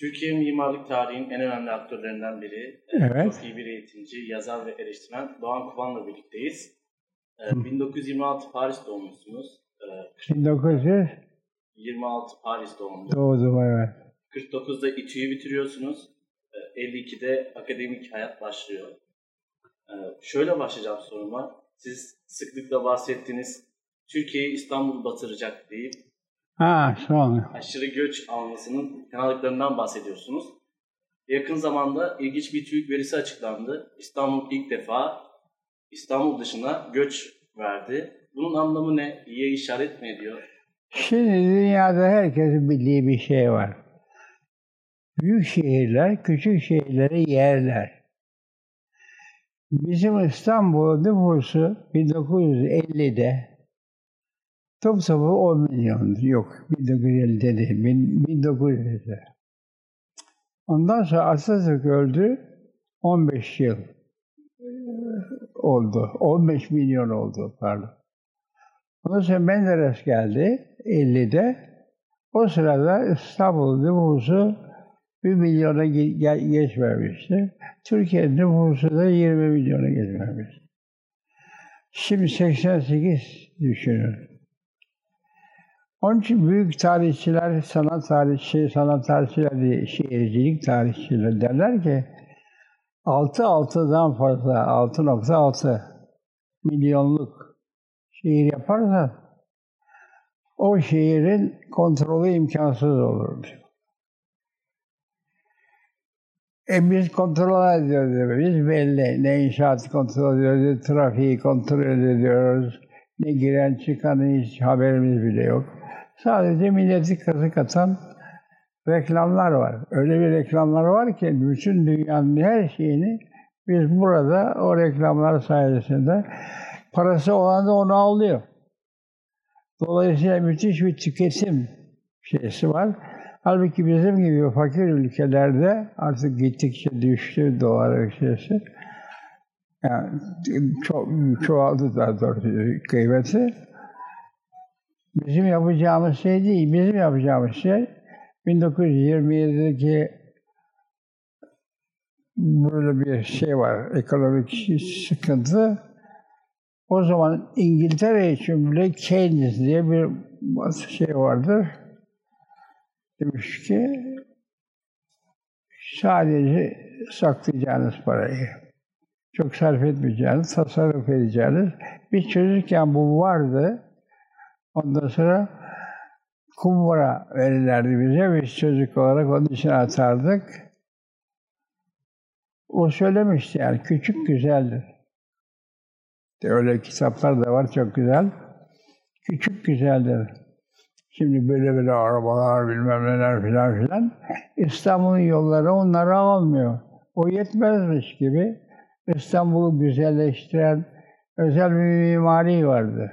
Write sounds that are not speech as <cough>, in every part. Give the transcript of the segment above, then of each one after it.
Türkiye mimarlık tarihinin en önemli aktörlerinden biri. Evet. Çok iyi bir eğitimci, yazar ve eleştirmen Doğan Kuban'la birlikteyiz. Ee, 1926 Paris doğumlusunuz. Ee, 1900 Paris doğumlu. doğdum evet. 49'da İTÜ'yü bitiriyorsunuz. Ee, 52'de akademik hayat başlıyor. Ee, şöyle başlayacağım soruma. Siz sıklıkla bahsettiğiniz Türkiye'yi İstanbul batıracak deyip Ha son. aşırı göç almasının fenalıklarından bahsediyorsunuz. Yakın zamanda ilginç bir TÜİK verisi açıklandı. İstanbul ilk defa İstanbul dışına göç verdi. Bunun anlamı ne? İyiye işaret mi ediyor? Şimdi dünyada herkesin bildiği bir şey var. Büyük şehirler küçük şehirleri yerler. Bizim İstanbul nüfusu 1950'de top topu 10 milyon. Yok 1950'de değil, bin- 1950'de. Ondan sonra Atatürk öldü, 15 yıl oldu. 15 milyon oldu pardon. Ondan sonra Menderes geldi 50'de. O sırada İstanbul nüfusu 1 milyona ge- ge- geçmemişti. Türkiye nüfusu da 20 milyona geçmemişti. Şimdi 88 düşünün. Onun için büyük tarihçiler, sanat tarihçi, sanat tarihçiler değil, şehircilik tarihçileri derler ki 6 6'dan fazla, 6.6 milyonluk şehir yaparsa o şehrin kontrolü imkansız olur. E biz kontrol ediyoruz. Biz belli. Ne inşaat kontrol ediyoruz, trafiği kontrol ediyoruz. Ne giren çıkan hiç haberimiz bile yok. Sadece milleti kazık atan reklamlar var. Öyle bir reklamlar var ki bütün dünyanın her şeyini biz burada o reklamlar sayesinde parası olan da onu alıyor. Dolayısıyla müthiş bir tüketim şeysi var. Halbuki bizim gibi fakir ülkelerde artık gittikçe düştü dolar şeysi. Yani çok çoğaldı daha doğrusu kıymeti. Bizim yapacağımız şey değil. Bizim yapacağımız şey 1927'deki böyle bir şey var, ekonomik sıkıntı. O zaman İngiltere için bile Keynes diye bir şey vardır. Demiş ki sadece saklayacağınız parayı, çok sarf etmeyeceğiniz, tasarruf edeceğiniz. Biz çocukken bu vardı. Ondan sonra kumbara verirlerdi bize. Biz çocuk olarak onun için atardık. O söylemişti yani küçük güzeldir. Öyle kitaplar da var çok güzel. Küçük güzeldir. Şimdi böyle böyle arabalar bilmem neler filan filan. İstanbul'un yolları onları almıyor. O yetmezmiş gibi İstanbul'u güzelleştiren özel bir mimari vardı.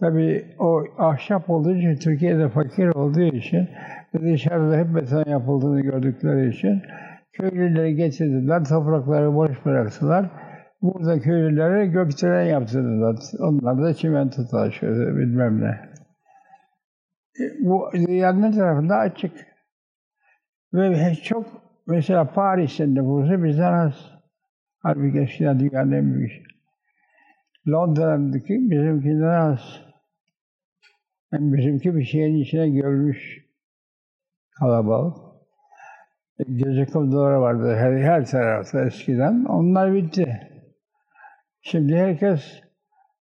Tabii o ahşap olduğu için, Türkiye'de fakir olduğu için ve dışarıda hep beton yapıldığını gördükleri için köylüleri getirdiler, toprakları boş bıraktılar. Burada köylülere gökdelen yaptırdılar. Onlar da çimento taşıyordu, bilmem ne. E, Bu dünyanın tarafında açık. Ve çok, mesela Paris'in nüfusu bizden az. Halbuki eskiden dünyanın en büyük. Londra'daki bizimkinden az. Hem bizimki bir şeyin içine görmüş kalabalık. Gece kumdaları vardı her, her tarafta eskiden. Onlar bitti. Şimdi herkes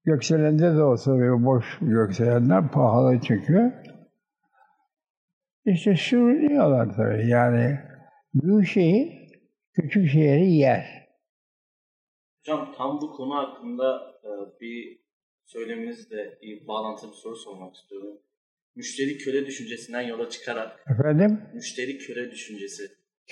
Gökselen'de de oturuyor. Boş Gökselen'den pahalı çünkü. İşte sürünüyorlar tabii. Yani büyük şehir küçük şehri yer. Hocam tam bu konu hakkında e, bir söyleminizle bir bağlantılı bir soru sormak istiyorum. Müşteri köle düşüncesinden yola çıkarak Efendim? müşteri köle düşüncesi.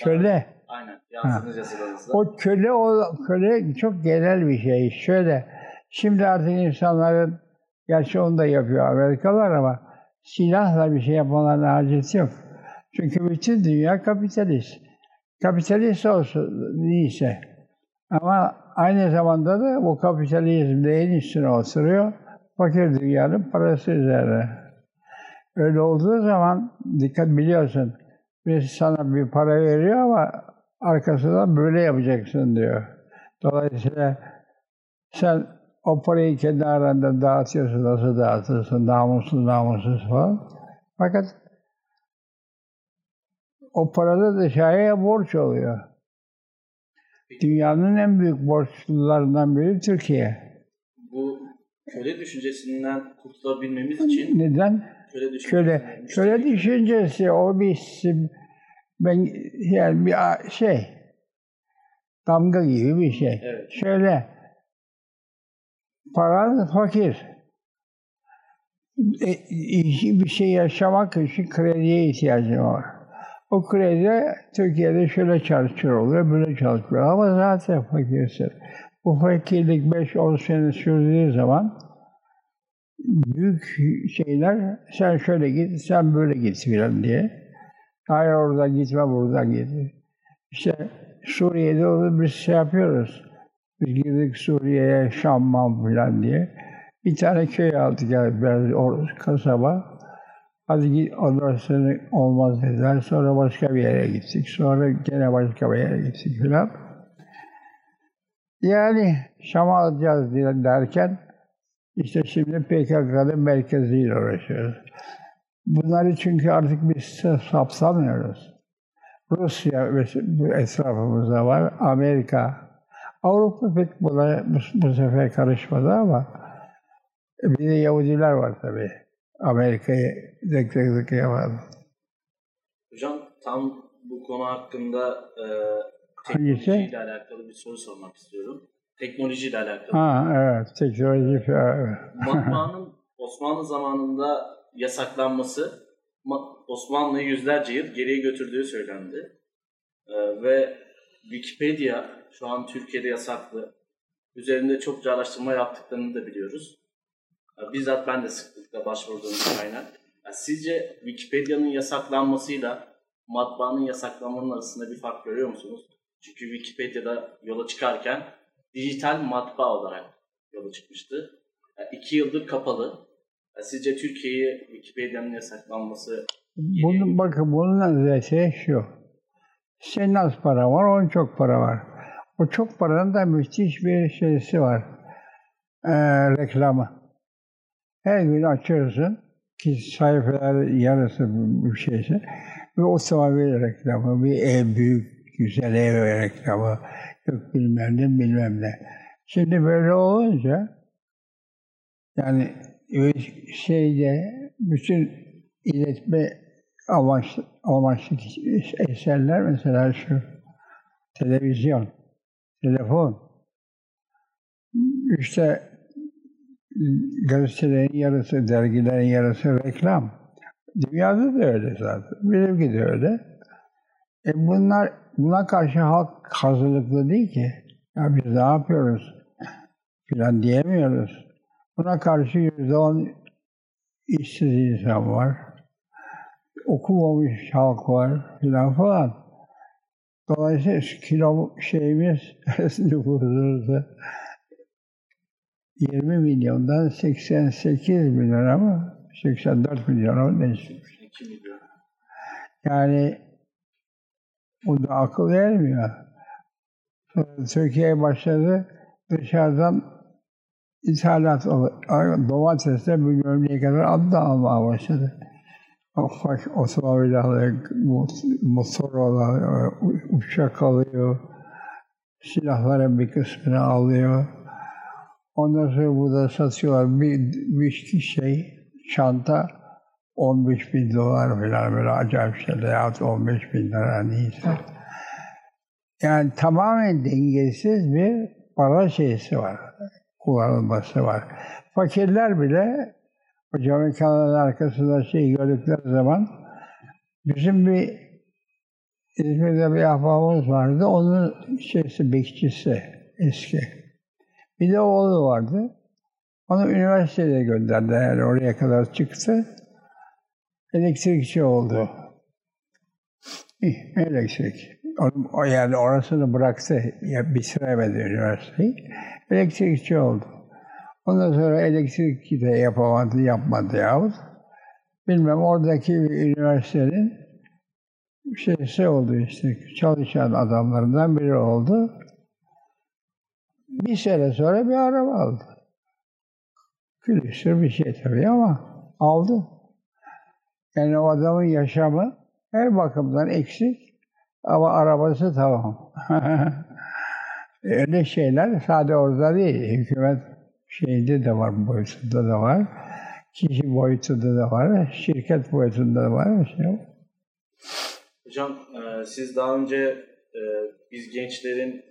Köle. Aynen yazdığınız yazılarınızda. O köle o köle çok genel bir şey. Şöyle şimdi artık insanların gerçi onu da yapıyor Amerikalılar ama silahla bir şey yapmalarına hacet yok. Çünkü bütün dünya kapitalist. Kapitalist olsun neyse. Ama aynı zamanda da bu kapitalizm de en üstüne oturuyor. Fakir dünyanın parası üzerine. Öyle olduğu zaman dikkat biliyorsun. Birisi sana bir para veriyor ama arkasından böyle yapacaksın diyor. Dolayısıyla sen o parayı kendi aranda dağıtıyorsun, nasıl dağıtırsın, namussuz namussuz falan. Fakat o parada da şayeye borç oluyor. Dünyanın en büyük borçlularından biri Türkiye. Bu köle düşüncesinden kurtulabilmemiz için Neden? köle düşüncesi. Köle, köle düşüncesi o bir ben yani bir şey damga gibi bir şey. Evet. Şöyle paran fakir. E, bir şey yaşamak için krediye ihtiyacı var. O kredi Türkiye'de şöyle çalışıyor oluyor, böyle çalışıyor. Ama zaten fakirsin. Bu fakirlik 5-10 sene sürdüğü zaman büyük şeyler sen şöyle git, sen böyle git filan diye. Hayır oradan gitme, buradan git. İşte Suriye'de onu biz şey yapıyoruz. Biz girdik Suriye'ye, Şam'man filan diye. Bir tane köy aldık yani biraz or- kasaba. Hadi git sonra olmaz dediler. Sonra başka bir yere gittik. Sonra gene başka bir yere gittik filan. Yani Şam'ı alacağız derken işte şimdi PKK'nın merkeziyle uğraşıyoruz. Bunları çünkü artık biz sapsamıyoruz. Rusya etrafımızda var, Amerika. Avrupa pek buna bu, bu sefer karışmadı ama bir de Yahudiler var tabii. Amerika'yı deklardık yapmadı. Hocam tam bu konu hakkında e, Hangisi? teknolojiyle alakalı bir soru sormak istiyorum. Teknolojiyle alakalı. Ha evet, teknoloji. Matbaanın <laughs> Osmanlı zamanında yasaklanması Ma- Osmanlı'yı yüzlerce yıl geriye götürdüğü söylendi. Ee, ve Wikipedia şu an Türkiye'de yasaklı. Üzerinde çokça araştırma yaptıklarını da biliyoruz. Bizzat ben de sıklıkla başvurduğum kaynak. Sizce Wikipedia'nın yasaklanmasıyla matbaanın yasaklanmanın arasında bir fark görüyor musunuz? Çünkü Wikipedia'da yola çıkarken dijital matbaa olarak yola çıkmıştı. Yani iki yıldır kapalı. Yani sizce Türkiye'yi Wikipedia'nın yasaklanması Bunun, bakın bunun özelliği şu. Senin az para var, onun çok para var. O çok paranın da müthiş bir şeysi var. Ee, reklamı. Her gün açıyorsun ki sayfalar yarısı bir şeyse ve otomobil reklamı, bir ev büyük, güzel ev reklamı, yok bilmem ne bilmem ne. Şimdi böyle olunca yani şeyde bütün iletme amaçlı, amaçlı eserler mesela şu televizyon, telefon, işte gazetelerin yarısı, dergilerin yarısı reklam. Dünyada da öyle zaten. Benimki de öyle. E bunlar, buna karşı halk hazırlıklı değil ki. Ya biz ne yapıyoruz? Filan diyemiyoruz. Buna karşı yüzde on işsiz insan var. Okumamış halk var filan falan. Dolayısıyla kilo şeyimiz <laughs> nüfusumuzda 20 milyondan 88 milyona mı 84 milyona mı neyse. 2 milyon. Yani bu da akıl ermiyor. Sonra Türkiye başladı dışarıdan ithalat domatesle bilmem ne kadar ad da almaya başladı. Ufak otomobil alıyor, motor alıyor, uçak alıyor, silahların bir kısmını alıyor. Ondan sonra burada satıyorlar bir, bir şey, çanta 15 bin dolar falan böyle acayip şeyler yahut 15 bin lira neyse. Yani tamamen dengesiz bir para şeysi var, kullanılması var. Fakirler bile o camikanların arkasında şey gördükleri zaman bizim bir İzmir'de bir ahbabımız vardı. Onun şeysi, bekçisi eski. Bir de oğlu vardı. Onu üniversiteye gönderdiler. Yani oraya kadar çıktı. Elektrikçi oldu. İh, elektrik. O, yani orasını bıraktı. Ya, bitiremedi üniversiteyi. Elektrikçi oldu. Ondan sonra elektrikçi de yapamadı, yapmadı yahut. Bilmem oradaki bir üniversitenin şeysi oldu işte. Çalışan adamlarından biri oldu. Bir sene sonra bir araba aldı. Külüstür bir şey tabii ama aldı. Yani o adamın yaşamı her bakımdan eksik ama arabası tamam. <laughs> Öyle şeyler sadece orada değil, hükümet şeyinde de var, boyutunda da var. Kişi boyutunda da var, şirket boyutunda da var. Şey. Hocam e, siz daha önce e, biz gençlerin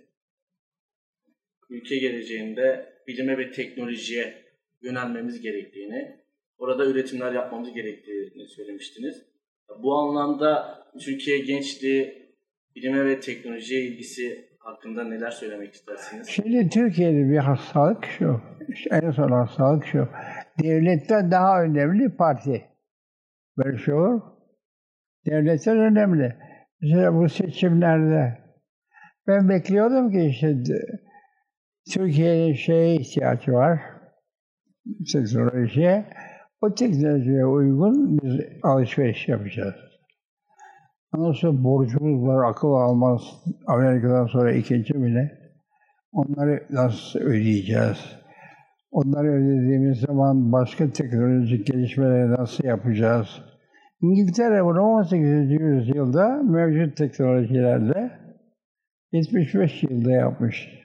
ülke geleceğinde bilime ve teknolojiye yönelmemiz gerektiğini, orada üretimler yapmamız gerektiğini söylemiştiniz. Bu anlamda Türkiye gençliği bilime ve teknolojiye ilgisi hakkında neler söylemek istersiniz? Şimdi Türkiye'de bir hastalık şu, en son hastalık şu. Devletten daha önemli parti. Böyle şey olur. Devletten önemli. Mesela bu seçimlerde ben bekliyordum ki işte Türkiye'nin şeye ihtiyacı var. Teknolojiye. O teknolojiye uygun biz alışveriş yapacağız. Ondan sonra borcumuz var, akıl almaz. Amerika'dan sonra ikinci bile. Onları nasıl ödeyeceğiz? Onları ödediğimiz zaman başka teknolojik gelişmeleri nasıl yapacağız? İngiltere bunu 18. yüzyılda mevcut teknolojilerle 75 yılda yapmış.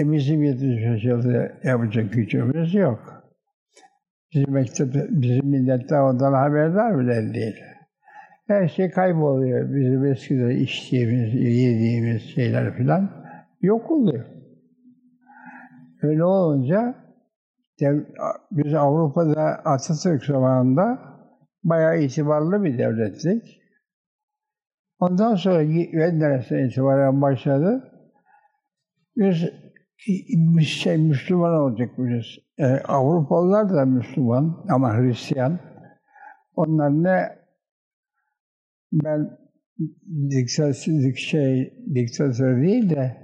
E bizim 75 yılda yapacak gücümüz yok. Bizim mektep, bizim milletler ondan haberdar bile değil. Her şey kayboluyor. Bizim eskiden içtiğimiz, yediğimiz şeyler filan yok oluyor. Öyle olunca biz Avrupa'da Atatürk zamanında bayağı itibarlı bir devlettik. Ondan sonra Menderes'ten itibaren başladı. Biz şey Müslüman olacakmışız. Yani Avrupalılar da Müslüman ama Hristiyan. Onlar ne ben diktatör, şey, diktatör değil de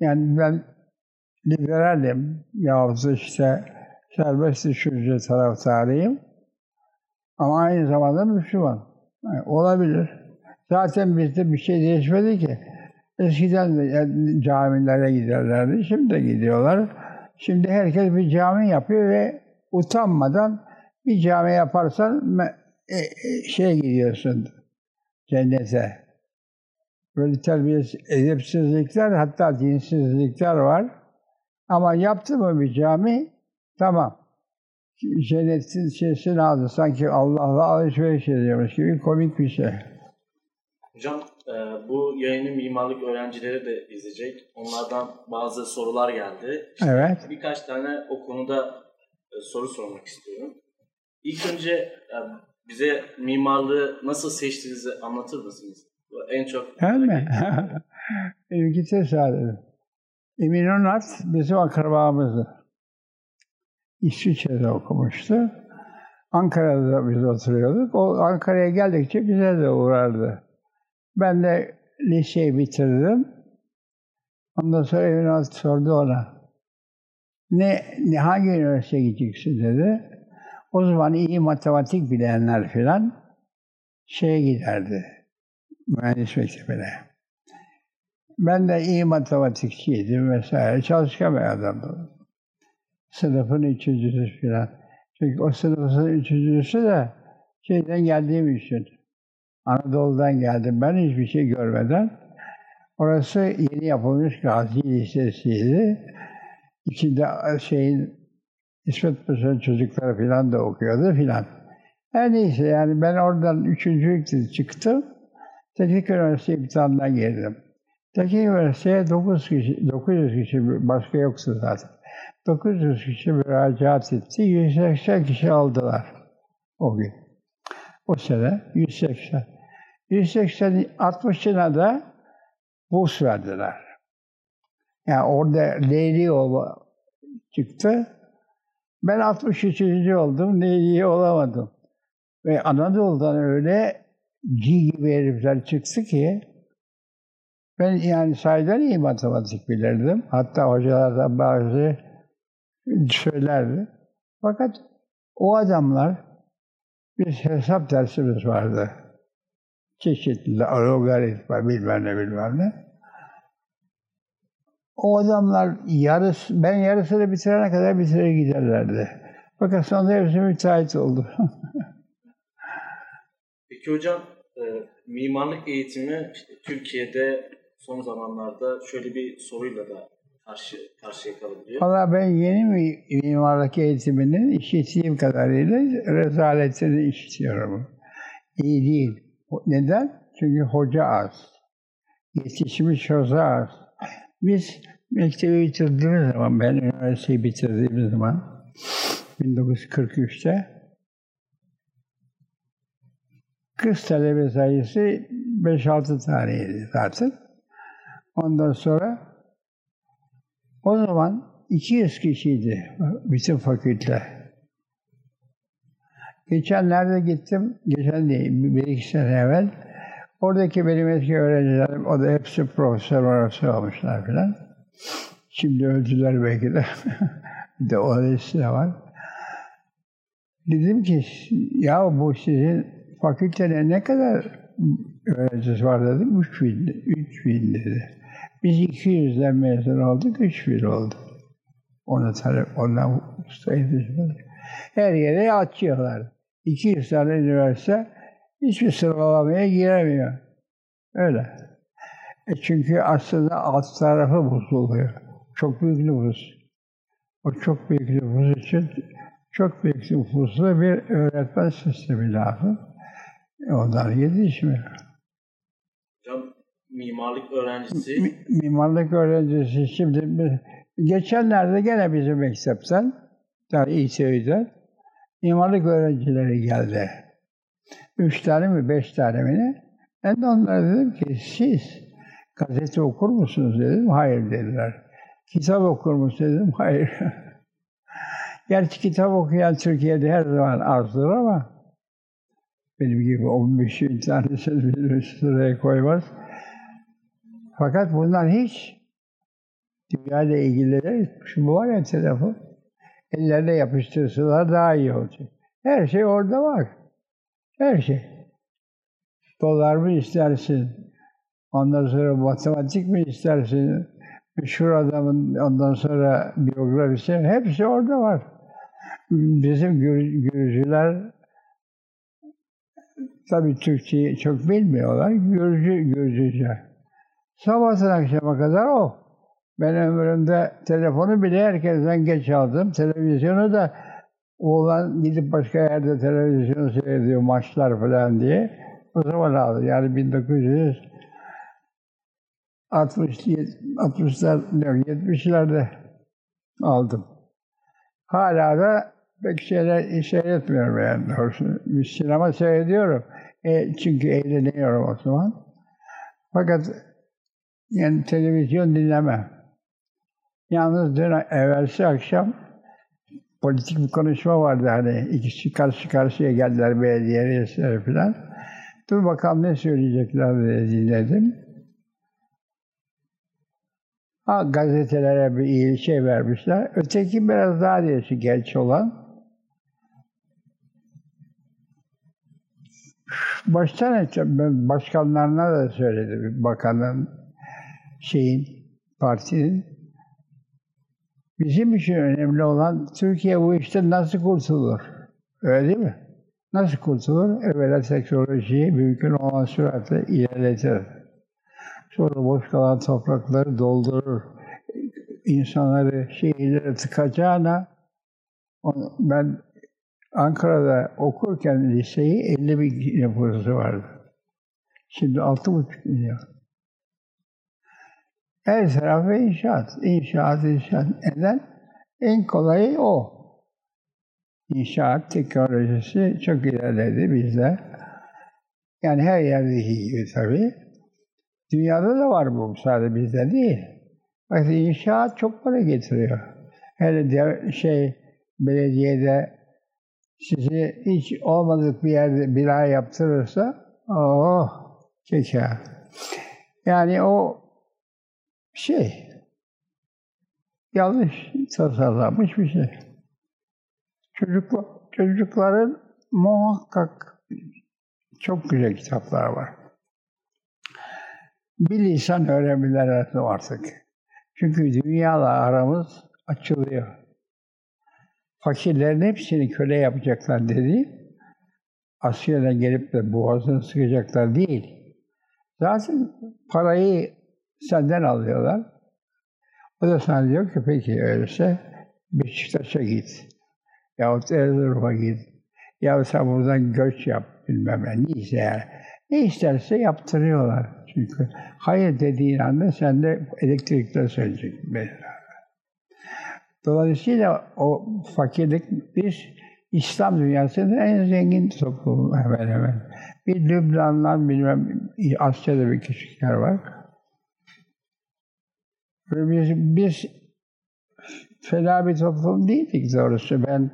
yani ben liberalim yahut işte serbest düşünce taraftarıyım. Ama aynı zamanda Müslüman. Yani olabilir. Zaten bizde bir şey değişmedi ki. Eskiden camilere giderlerdi, şimdi de gidiyorlar. Şimdi herkes bir cami yapıyor ve utanmadan bir cami yaparsan e, e, şey gidiyorsun, cennete. Böyle terbiyesiz, edepsizlikler hatta dinsizlikler var. Ama yaptı mı bir cami, tamam. Cennetin şeysini aldı. Sanki Allah'la alışveriş ediyormuş gibi komik bir şey. Hocam e, bu yayını mimarlık öğrencileri de izleyecek. Onlardan bazı sorular geldi. İşte evet. Birkaç tane o konuda e, soru sormak istiyorum. İlk önce e, bize mimarlığı nasıl seçtiğinizi anlatır mısınız? En çok... Hem mi? <laughs> İlgi tesadüf. Emin Onat bizim akrabamızdı. İsviçre'de okumuştu. Ankara'da biz oturuyorduk. O Ankara'ya geldikçe bize de uğrardı. Ben de liseyi bitirdim. Ondan sonra Onat sordu ona. Ne, ne hangi üniversiteye gideceksin dedi. O zaman iyi matematik bilenler filan şeye giderdi, mühendis mektebine. Ben de iyi matematikçiydim vesaire, çalışkan bir adamdım. Sınıfın üçüncüsü filan. Çünkü o sınıfın üçüncüsü de şeyden geldiğim için, Anadolu'dan geldim. Ben hiçbir şey görmeden. Orası yeni yapılmış Gazi Lisesi'ydi. İçinde şeyin İsmet Paşa'nın çocukları filan da okuyordu filan. Her neyse yani ben oradan üçüncü çıktım. Teknik Üniversite imtihanına girdim. Teknik Üniversiteye 9 kişi, 900 kişi başka yoktu zaten. 900 kişi müracaat etti. 180 kişi aldılar o gün. O sene 180. 180 60'ına da burs verdiler. Yani orada Leylioğlu çıktı. Ben 63. oldum, iyi olamadım. Ve Anadolu'dan öyle G gibi herifler çıktı ki ben yani sayeden iyi matematik bilirdim. Hatta hocalardan bazı söylerdi. Fakat o adamlar biz hesap dersimiz vardı. Çeşitli logaritma bilmem ne bilmem ne. O adamlar yarısı, ben yarısını bitirene kadar bitirir giderlerdi. Fakat sonunda hepsi müteahhit oldu. <laughs> Peki hocam e, mimarlık eğitimi işte Türkiye'de son zamanlarda şöyle bir soruyla da karşı karşıya kalabiliyor. Valla ben yeni mi mimarlık eğitiminin işittiğim kadarıyla rezaletini işitiyorum. İyi değil. Neden? Çünkü hoca az. Yetişmiş hoca az. Biz mektebi bitirdiğimiz zaman, ben üniversiteyi bitirdiğim zaman 1943'te kız talebe sayısı 5-6 taneydi zaten. Ondan sonra o zaman 200 kişiydi bütün fakülte. Geçenlerde gittim, geçen değil, bir iki sene evvel. Oradaki benim eski öğrencilerim, o da hepsi profesör orası olmuşlar filan. Şimdi öldüler belki de. <laughs> bir de o de var. Dedim ki, ya bu sizin fakültede ne kadar öğrencisi var dedim. 3 bin, 3 bin dedi. Biz 200'den mezun olduk, 3 bin oldu. Ona talep, ondan yetişmedi. Her yere açıyorlar. 200 tane üniversite hiçbir sıralamaya giremiyor. Öyle. E çünkü aslında alt tarafı bozuluyor. Çok büyük nüfus. O çok büyük nüfus için çok büyük nüfuslu bir öğretmen sistemi lazım. E onlar yetişmiyor. Mimarlık öğrencisi... Mi, mimarlık öğrencisi şimdi geçenlerde gene bizim mektepten, yani İTÜ'den mimarlık öğrencileri geldi. Üç tane mi, beş tane mi ne? Ben de onlara dedim ki siz gazete okur musunuz dedim. Hayır dediler. Kitap okur musunuz dedim. <laughs> Hayır. Gerçi kitap okuyan Türkiye'de her zaman azdır ama benim gibi 15 bin tanesini bir sıraya koymaz. Fakat bunlar hiç dünyayla ilgili şu var ya telefon ellerine yapıştırsalar daha iyi olacak. Her şey orada var. Her şey. Dolar mı istersin? Ondan sonra matematik mi istersin? Meşhur adamın ondan sonra biyografisi hepsi orada var. Bizim Gürcüler tabii Türkçeyi çok bilmiyorlar. Gürcü, Gürcüce. Sabahtan akşama kadar o. Ben ömrümde telefonu bile herkesten geç aldım. Televizyonu da oğlan gidip başka yerde televizyon seyrediyor maçlar falan diye. O zaman aldı. Yani 1960 60'lar, 70'lerde aldım. Hala da pek şeyler seyretmiyorum yani doğrusu. Bir sinema seyrediyorum. E, çünkü eğleniyorum o zaman. Fakat yani televizyon dinlemem. Yalnız dün evvelsi akşam politik bir konuşma vardı hani ikisi karşı karşıya geldiler belediye reisleri falan. Dur bakalım ne söyleyecekler diye dinledim. Ha, gazetelere bir iyi şey vermişler. Öteki biraz daha değişik genç olan. Baştan başkanlarına da söyledi bakanın şeyin partinin Bizim için önemli olan Türkiye bu işte nasıl kurtulur? Öyle değil mi? Nasıl kurtulur? Evvela teknolojiyi mümkün olan süratle ilerletir. Sonra boş kalan toprakları doldurur. İnsanları, şehirlere tıkacağına ben Ankara'da okurken liseyi 50 bin nüfusu vardı. Şimdi 6,5 milyon. Her tarafı inşaat, inşaat, inşaat. Neden? En kolayı o. İnşaat teknolojisi çok ilerledi bizde. Yani her yerdeki gibi tabii. Dünyada da var bu sadece bizde değil. Bak inşaat çok para getiriyor. Hele de şey belediyede sizi hiç olmadık bir yerde bir ay yaptırırsa oh çeker. Yani o şey, yanlış tasarlanmış bir şey. Çocuk, çocukların muhakkak çok güzel kitaplar var. bir lisan öğrenmeler artık. Çünkü dünyayla aramız açılıyor. Fakirlerin hepsini köle yapacaklar dedi. Asya'dan gelip de boğazını sıkacaklar değil. Zaten parayı senden alıyorlar. O da sana diyor ki peki öyleyse Beşiktaş'a git. Yahut Erzurum'a git. Ya sen buradan göç yap bilmem ne. Neyse yani. Ne isterse yaptırıyorlar. Çünkü hayır dediğin anda sende elektrikler söyleyecek mesela. Dolayısıyla o fakirlik biz İslam dünyasının en zengin toplumu hemen hemen. Bir Lübnan'dan bilmem Asya'da bir küçük yer var. Ve biz, biz fena bir toplum değildik doğrusu. Ben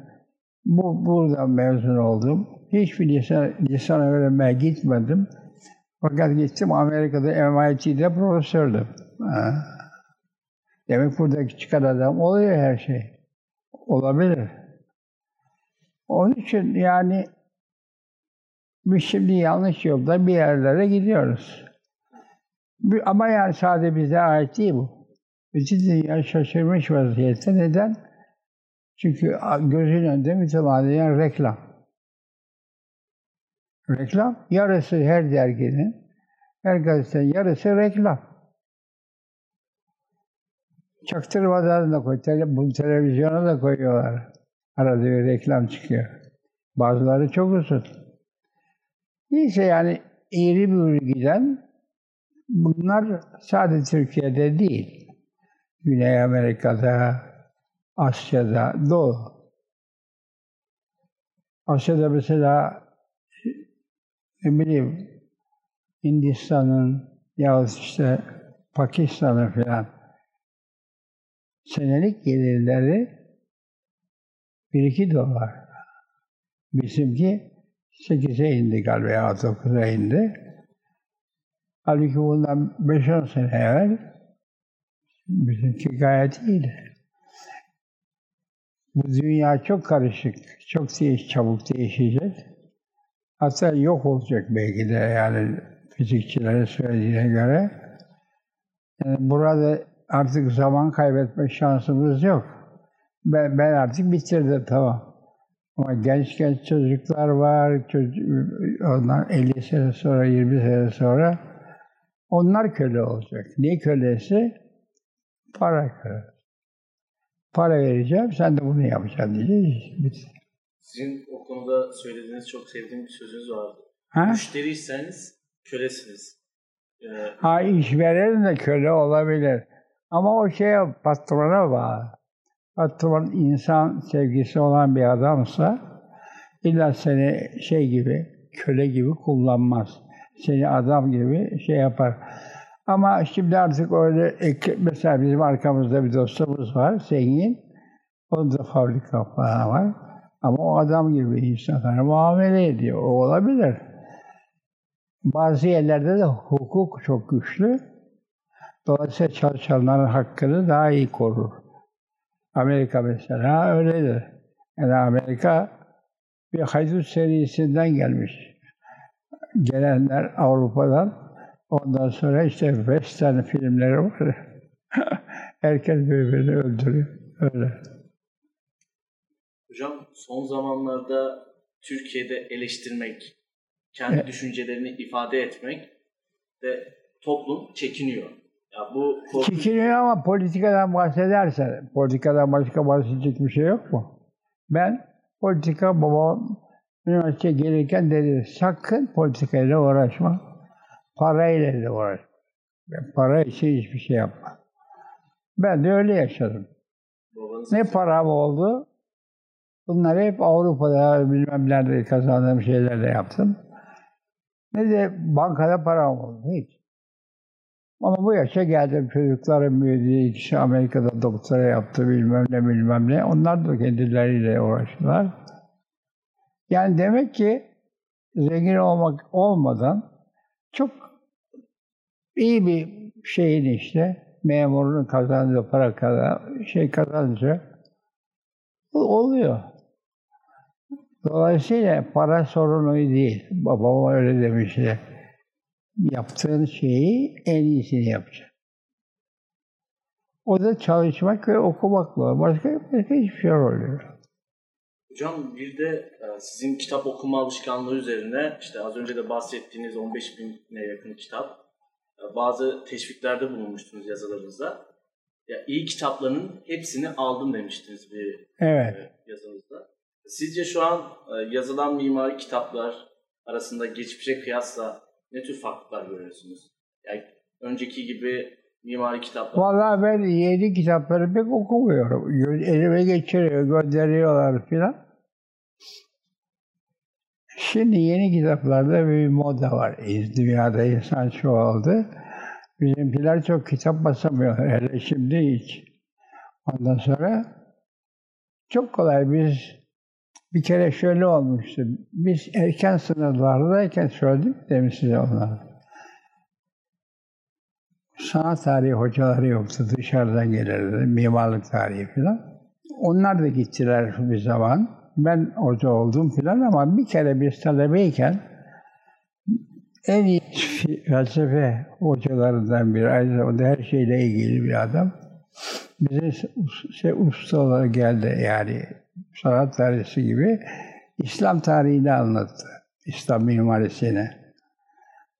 bu, buradan mezun oldum. Hiçbir lisan, lisan öğrenmeye gitmedim. Fakat gittim Amerika'da MIT'de profesördüm. Ha. Demek buradaki çıkan adam oluyor her şey. Olabilir. Onun için yani biz şimdi yanlış yolda bir yerlere gidiyoruz. Ama yani sadece bize ait değil bu. Bütün dünya şaşırmış vaziyette. Neden? Çünkü gözün önünde mütemadiyen reklam. Reklam, yarısı her derginin, her gazetenin yarısı reklam. Çaktırmadan da koy, tele, bu televizyona da koyuyorlar. Arada bir reklam çıkıyor. Bazıları çok uzun. Neyse yani eğri büğrü giden bunlar sadece Türkiye'de değil. Güney Amerika'da, Asya'da, Doğu. Asya'da mesela ne bileyim Hindistan'ın yahut işte Pakistan'ın filan senelik gelirleri 1-2 dolar. Bizimki 8'e indi galiba ya 9'a indi. Halbuki bundan 5-10 sene evvel bizimki gayet iyiydi. Bu dünya çok karışık, çok değiş, çabuk değişecek. Hatta yok olacak belki de yani fizikçilerin söylediğine göre. Yani burada artık zaman kaybetme şansımız yok. Ben, ben artık bitirdim tamam. Ama genç genç çocuklar var, çocuk, onlar 50 sene sonra, 20 sene sonra onlar köle olacak. Ne kölesi? Para köle. Para vereceğim, sen de bunu yapacaksın diyeceğiz. Sizin o konuda söylediğiniz çok sevdiğim bir sözünüz vardı. Ha? Müşteriyseniz kölesiniz. Ee, ha işveren de köle olabilir. Ama o şey patrona bağlı. Patron insan sevgisi olan bir adamsa illa seni şey gibi, köle gibi kullanmaz. Seni adam gibi şey yapar. Ama şimdi artık öyle, mesela bizim arkamızda bir dostumuz var, zengin. Onun da fabrika falan var. Ama o adam gibi insanlara muamele ediyor. O olabilir. Bazı yerlerde de hukuk çok güçlü. Dolayısıyla çalışanların hakkını daha iyi korur. Amerika mesela öyledir. Yani Amerika bir haydut serisinden gelmiş. Gelenler Avrupa'dan. Ondan sonra işte western filmleri var. <laughs> Herkes birbirini öldürüyor. Öyle. Hocam son zamanlarda Türkiye'de eleştirmek, kendi evet. düşüncelerini ifade etmek ve toplum çekiniyor. Ya bu korkunç... Çekiniyor ama politikadan bahsederse, politikadan başka bahsedecek bir şey yok mu? Ben politika babam üniversiteye gelirken dedi, sakın politikayla uğraşma, parayla da uğraş. Ben para için hiçbir şey yapma. Ben de öyle yaşadım. Babanız ne param oldu? Bunları hep Avrupa'da bilmem nerede kazandığım şeylerle yaptım. Ne de bankada param oldu. Hiç. Ama bu yaşa geldim. Çocuklarım büyüdü. İkisi Amerika'da doktora yaptı bilmem ne bilmem ne. Onlar da kendileriyle uğraştılar. Yani demek ki zengin olmak olmadan çok iyi bir şeyin işte memurun kazandığı para kadar şey kazanınca oluyor. Dolayısıyla para sorunu değil. Babam öyle demişti. yaptığın şeyi en iyisini yapacaksın. O da çalışmak ve okumakla. Başka, başka hiçbir şey oluyor. Hocam bir de e, sizin kitap okuma alışkanlığı üzerine işte az önce de bahsettiğiniz 15 bine yakın kitap e, bazı teşviklerde bulunmuştunuz yazılarınızda. Ya iyi kitapların hepsini aldım demiştiniz bir Evet. e, yazınızda. Sizce şu an yazılan mimari kitaplar arasında geçmişe kıyasla ne tür farklılıklar görüyorsunuz? Yani önceki gibi mimari kitaplar Vallahi ben yeni kitapları pek okumuyorum. Elime geçiriyor, gönderiyorlar filan. Şimdi yeni kitaplarda bir moda var. Dünyada insan çoğaldı. Bizimkiler çok kitap basamıyor. Hele şimdi hiç. Ondan sonra çok kolay biz bir kere şöyle olmuştu. Biz erken sınıflardayken söyledim demin size onları. Sanat tarihi hocaları yoktu. Dışarıdan gelirdi. Mimarlık tarihi falan. Onlar da gittiler bir zaman. Ben hoca oldum filan ama bir kere biz talebeyken en iyi felsefe hocalarından biri, aynı zamanda her şeyle ilgili bir adam. Bize şey, usta olarak geldi yani sanat tarihi gibi İslam tarihini anlattı. İslam mimarisini.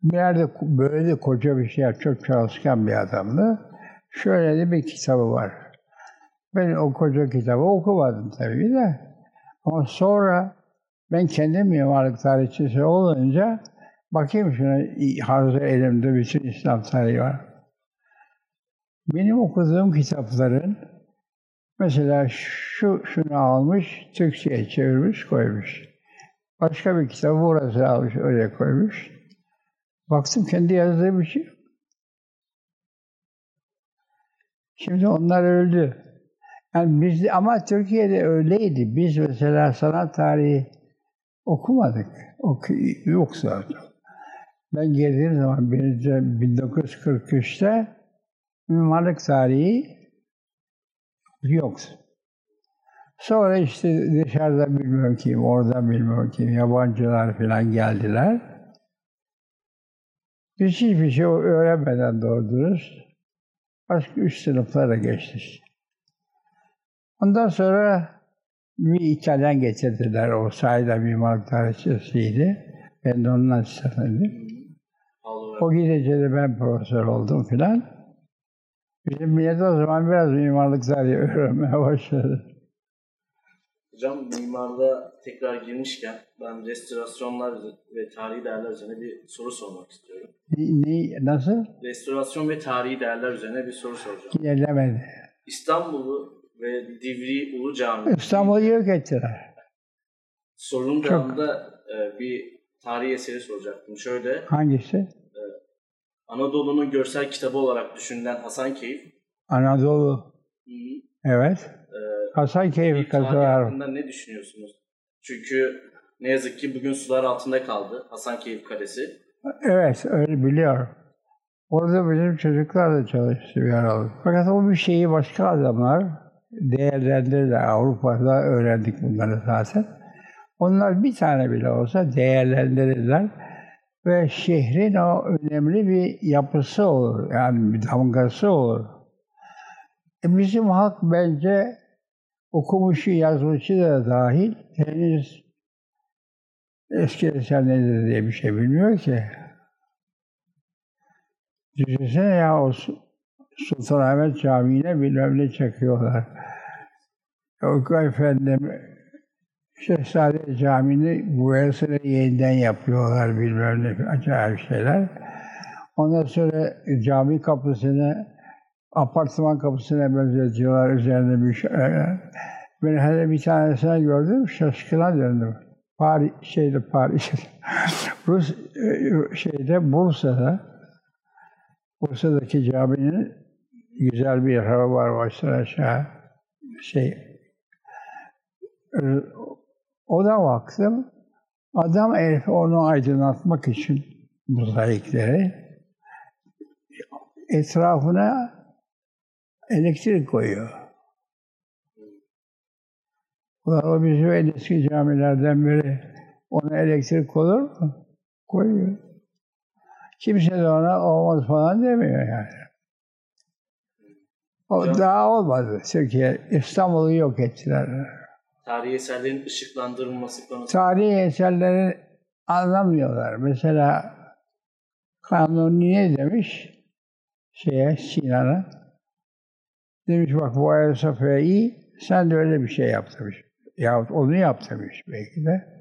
Bir yerde böyle de koca bir şey, çok çalışkan bir adamdı. Şöyle de bir kitabı var. Ben o koca kitabı okumadım tabii de. Ama sonra ben kendi mimarlık tarihçisi olunca bakayım şuna hazır elimde bütün İslam tarihi var. Benim okuduğum kitapların mesela şu şunu almış, Türkçe'ye çevirmiş, koymuş. Başka bir kitabı burası almış, öyle koymuş. Baktım kendi yazdığı bir şey. yok. Şimdi onlar öldü. Yani biz ama Türkiye'de öyleydi. Biz mesela sanat tarihi okumadık. Oku, yok zaten. Ben girdiğim zaman 1943'te mimarlık tarihi yoktu. Sonra işte dışarıda bilmiyorum kim, orada bilmiyorum kim, yabancılar falan geldiler. Biz hiçbir şey öğrenmeden dürüst başka üst sınıflara geçtik. Ondan sonra bir İtalyan getirdiler. O sayede mimarlık tarihçisiydi. Ben de onun asistanıydım. O gidince de ben profesör oldum filan. Bizim millet o zaman biraz mimarlık tarihi öğrenmeye başladı. Hocam mimarlığa tekrar girmişken ben restorasyonlar ve tarihi değerler üzerine bir soru sormak istiyorum. Ne, nasıl? Restorasyon ve tarihi değerler üzerine bir soru soracağım. İlerlemedi. İstanbul'u ve Divri Ulu Camii İstanbul'u yok ettiler. sorunun devamında e, bir tarihi eseri soracaktım. Şöyle, Hangisi? Anadolu'nun görsel kitabı olarak düşünülen Hasankeyf, Anadolu. hı, Evet. Hasankeyf kazılar. hakkında ne düşünüyorsunuz? Çünkü ne yazık ki bugün sular altında kaldı Hasankeyf Kalesi. Evet, öyle biliyorum. Orada bizim çocuklar da çalıştı bir aralık. Fakat o bir şeyi başka adamlar değerlendirirler. Avrupa'da öğrendik bunları zaten. Onlar bir tane bile olsa değerlendirirler ve şehrin o önemli bir yapısı olur. Yani bir damgası olur. E bizim halk bence okumuşu, yazmışı da dahil henüz eski eser nedir diye bir şey bilmiyor ki. Düşünsene ya o Su- Sultanahmet Camii'ne bilmem ne çakıyorlar. Yok efendim Şehzade Camii'ni boyasını yeniden yapıyorlar bilmem ne acayip şeyler. Ondan sonra cami kapısını apartman kapısına benzetiyorlar üzerinde bir şey. Ben hele bir tanesini gördüm şaşkına döndüm. Paris, şeyde Paris, <laughs> Rus e, şeyde Bursa'da Bursa'daki caminin güzel bir hava var baştan aşağı şey e, o da baktım adam herif onu aydınlatmak için mozaikleri etrafına elektrik koyuyor. Ulan o bizim en eski camilerden biri. Ona elektrik olur mu? Koyuyor. Kimse de ona olmaz falan demiyor yani. O Hocam- daha olmadı Türkiye. İstanbul'u yok ettiler. Tarihi eserlerin ışıklandırılması konusu. Tarihi eserleri anlamıyorlar. Mesela Kanuni ne demiş? Şeye, Sinan'a. Demiş bak bu Ayasofya iyi, sen de öyle bir şey yap demiş. Yahut onu yap demiş belki de.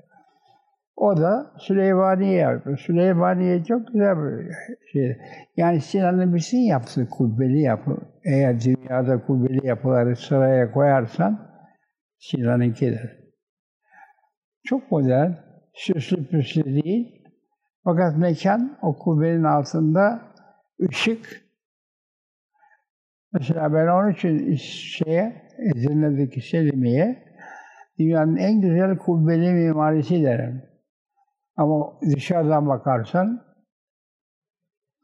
O da Süleymaniye yaptı. Süleymaniye çok güzel bir şey. Yani Sinan'ın birisi yaptı kubbeli yapı. Eğer dünyada kubbeli yapıları sıraya koyarsan Sinan'ınkidir. Çok modern, süslü püslü değil. Fakat mekan o kubbenin altında ışık. Mesela ben onun için şeye, Edirne'deki Selimiye dünyanın en güzel kubbeli mimarisi derim. Ama dışarıdan bakarsan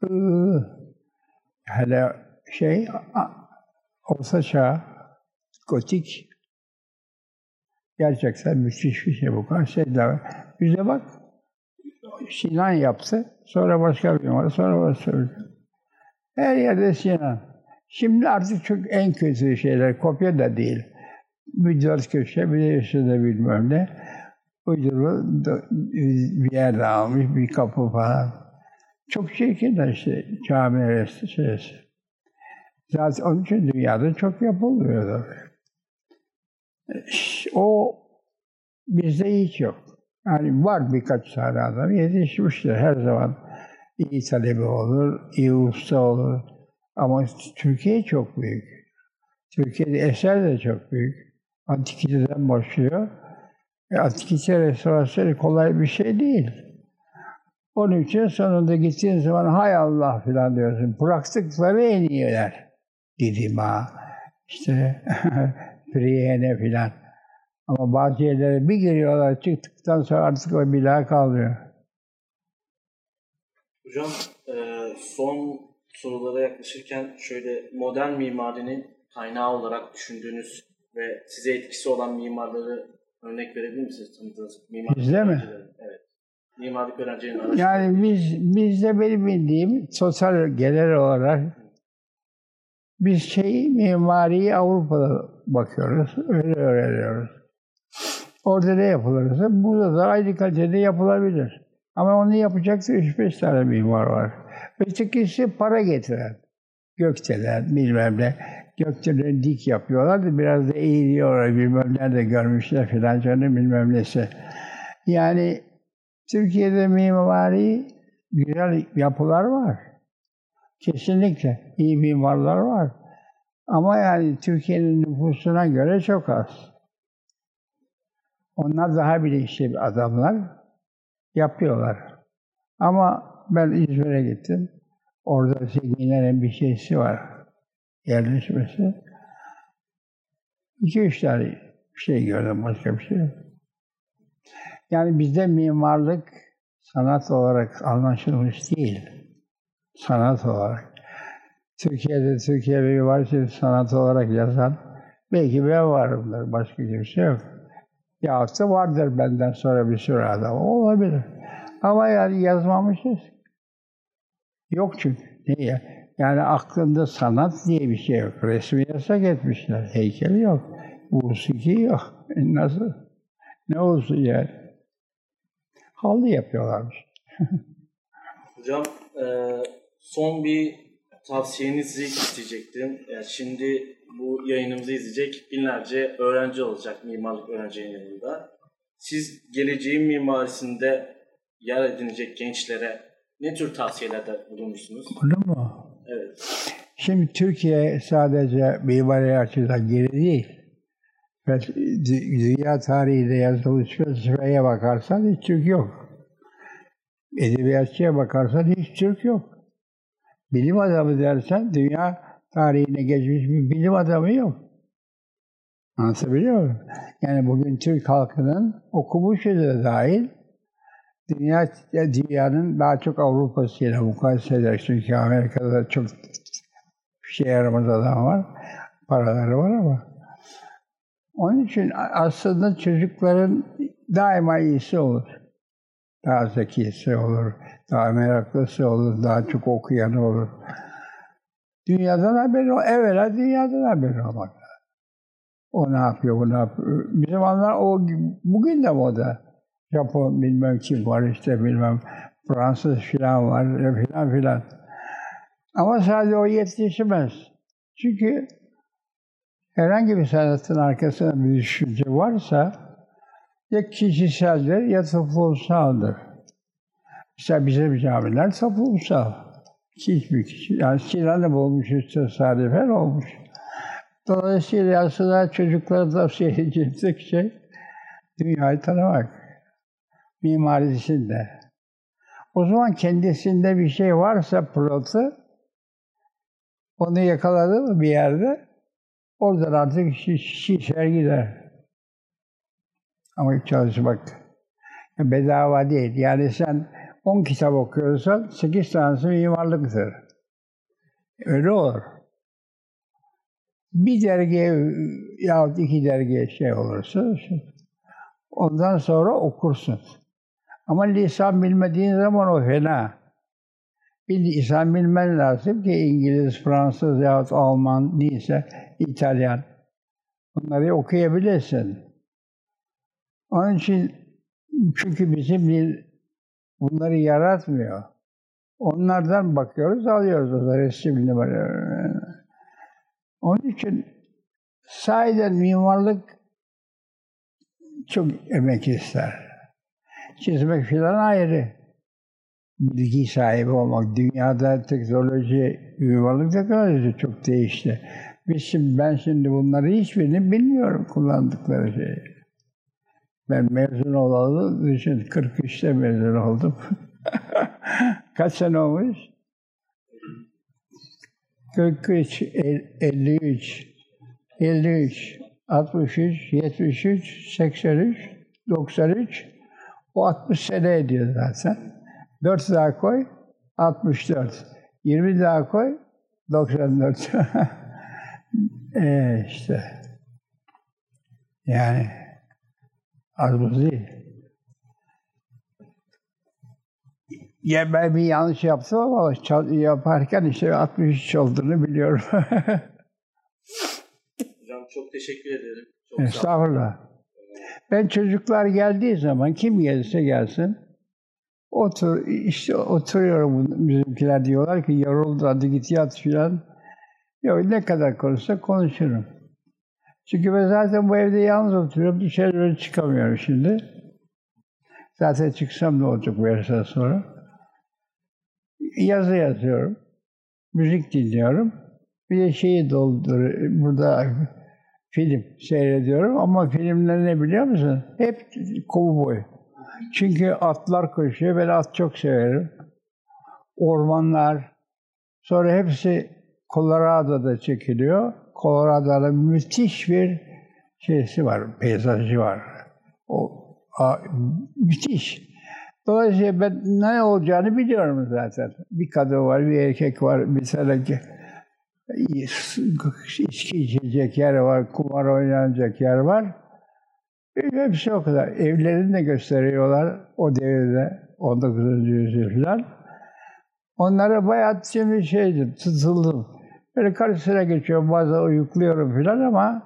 ıı, hele şey Orta Çağ, gotik gerçekten müthiş bir şey bu kadar şey de var. Bize bak Sinan yaptı, sonra başka bir numara, sonra başka bir Her yerde Sinan. Şimdi artık çok en kötü şeyler, kopya da değil. Dört köşe, de üstünde bilmem ne. Uyduru bir yerde almış, bir kapı falan. Çok çirkin işte cami resti şeysi. Zaten onun için dünyada çok yapılmıyor tabii. O bizde hiç yok. Yani var birkaç tane adam yetişmiştir her zaman. iyi talebi olur, iyi usta olur. Ama Türkiye çok büyük. Türkiye'de eser de çok büyük. Antikiteden başlıyor. E, antikite restorasyonu kolay bir şey değil. Onun için sonunda gittiğin zaman hay Allah filan diyorsun. Bıraktıkları en iyiler. Didima, işte <laughs> Priyene filan. Ama bazı yerlere bir giriyorlar çıktıktan sonra artık o daha kalmıyor. Hocam e, son sorulara yaklaşırken şöyle modern mimarinin kaynağı olarak düşündüğünüz ve size etkisi olan mimarları örnek verebilir misiniz tanıdığınız mimarlık Bizde mi? Evet. Mimarlık öğrencilerinin araştırdığı. Yani biz bizde benim bildiğim sosyal genel olarak biz şeyi mimariyi Avrupa'da bakıyoruz, öyle öğreniyoruz. Orada ne yapılırsa burada da aynı kalitede yapılabilir. Ama onu yapacak 3-5 tane mimar var. Ötekisi para getiren. Gökçeler bilmem ne. Gökçeleri dik yapıyorlar da biraz da eğiliyorlar bilmem nerede görmüşler filan canım bilmem nesi. Yani Türkiye'de mimari güzel yapılar var. Kesinlikle iyi mimarlar var. Ama yani Türkiye'nin nüfusuna göre çok az. Onlar daha bilinçli adamlar yapıyorlar. Ama ben İzmir'e gittim. Orada zenginlerin bir şeysi var. Yerleşmesi. İki üç tane şey gördüm, başka bir şey. Yani bizde mimarlık sanat olarak anlaşılmış değil. Sanat olarak. Türkiye'de Türkiye mimarisi sanat olarak yazan belki ben varımdır, başka kimse yok. Yahut da vardır benden sonra bir sürü adam. Olabilir. Ama yani yazmamışız. Yok çünkü. Niye? Yani aklında sanat diye bir şey yok. Resmi yasak etmişler. Heykel yok. Musiki yok. E Nasıl? Ne olsun yani? Halı yapıyorlarmış. <laughs> Hocam e, son bir tavsiyenizi isteyecektim. Yani şimdi bu yayınımızı izleyecek binlerce öğrenci olacak mimarlık öğrencilerinin yanında. Siz geleceğin mimarisinde yer edinecek gençlere ne tür tavsiyelerde bulunmuşsunuz? Anladın mı? Evet. Şimdi Türkiye sadece mimari açıdan geri değil. Ve dü- dünya tarihinde yazılmış felsefeye bakarsan hiç Türk yok. Edebiyatçıya bakarsan hiç Türk yok. Bilim adamı dersen dünya tarihine geçmiş bir bilim adamı yok. Anlatabiliyor muyum? Yani bugün Türk halkının okumuş da dahil dünya dünyanın daha çok Avrupa'sıyla mukayese eder. Çünkü Amerika'da da çok şey yaramaz adam var. Paraları var ama. Onun için aslında çocukların daima iyisi olur. Daha zekisi olur, daha meraklısı olur, daha çok okuyanı olur. Dünyadan haberi o. Evvela dünyadan haberi olmak O ne yapıyor, bu ne yapıyor. Bizim anlar o bugün de moda. Japon bilmem kim var işte bilmem Fransız filan var filan filan. Ama sadece o yetişmez. Çünkü herhangi bir sanatın arkasında bir düşünce varsa ya kişiseldir ya toplumsaldır. Mesela bizim camiler toplumsal. Hiçbir kişi, yani Sinan'ı bulmuş tesadüfen olmuş. Dolayısıyla aslında çocuklara tavsiye <laughs> edeceğim tek şey dünyayı tanımak. Mimarisinde. O zaman kendisinde bir şey varsa pırıltı, onu yakaladı mı bir yerde, oradan artık şişer gider. Ama çalışmak bedava değil. Yani sen 10 kitap okuyorsan 8 tanesi mimarlıktır. Öyle olur. Bir dergi yahut iki dergi şey olursa ondan sonra okursun. Ama lisan bilmediğin zaman o fena. Bir lisan bilmen lazım ki İngiliz, Fransız yahut Alman değilse İtalyan. Bunları okuyabilirsin. Onun için çünkü bizim dil bunları yaratmıyor. Onlardan bakıyoruz, alıyoruz o da resimli böyle. Onun için sahiden mimarlık çok emek ister. Çizmek filan ayrı. Bilgi sahibi olmak. Dünyada teknoloji, mimarlık teknolojisi çok değişti. Biz şimdi, ben şimdi bunları hiçbirini bilmiyorum kullandıkları şeyi. Ben mezun olalı, düşün 43'te mezun oldum. <laughs> Kaç sene olmuş? 43, 53, 53, 63, 73, 83, 93, o 60 sene ediyor zaten. 4 daha koy, 64. 20 daha koy, 94. <laughs> e işte. Yani az buz değil. Ya ben bir yanlış yaptım ama yaparken işte 63 olduğunu biliyorum. <laughs> Hocam çok teşekkür ederim. Çok Estağfurullah. Ben çocuklar geldiği zaman kim gelirse gelsin otur işte oturuyorum bizimkiler diyorlar ki yoruldu hadi git yat filan. Yok ne kadar konuşsa konuşurum. Çünkü ben zaten bu evde yalnız oturuyorum. Dışarı çıkamıyorum şimdi. Zaten çıksam ne olacak bu yaştan sonra? Yazı yazıyorum. Müzik dinliyorum. Bir de şeyi doldur burada film seyrediyorum ama filmler ne biliyor musun? Hep kovboy. Çünkü atlar koşuyor. Ben at çok severim. Ormanlar. Sonra hepsi Colorado'da çekiliyor. Colorado'da müthiş bir şeysi var, peyzajı var. O a, müthiş. Dolayısıyla ben ne olacağını biliyorum zaten. Bir kadın var, bir erkek var, bir tane içki içecek yer var, kumar oynanacak yer var. Hepsi o kadar. Evlerini de gösteriyorlar o devirde, 19. yüzyıl falan. Onlara bayağı şimdi şeydi, tutuldım. Böyle karşısına geçiyorum, bazen uyukluyorum falan ama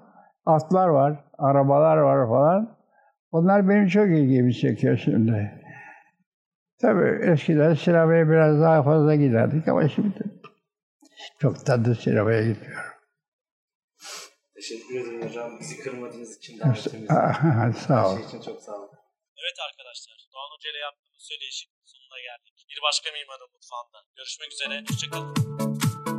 atlar var, arabalar var falan. Onlar benim çok ilgimi çekiyor şimdi. Tabii eskiden sinemaya biraz daha fazla giderdik ama şimdi çok tatlı sinemaya gidiyorum. Teşekkür ederim hocam. Bizi kırmadığınız için davetimiz. <laughs> sağ ol. Her şey için çok sağ olun. Evet arkadaşlar, Doğan Hoca ile yaptığımız söyleşin sonuna geldik. Bir başka mimarın mutfağında. Görüşmek üzere, hoşçakalın.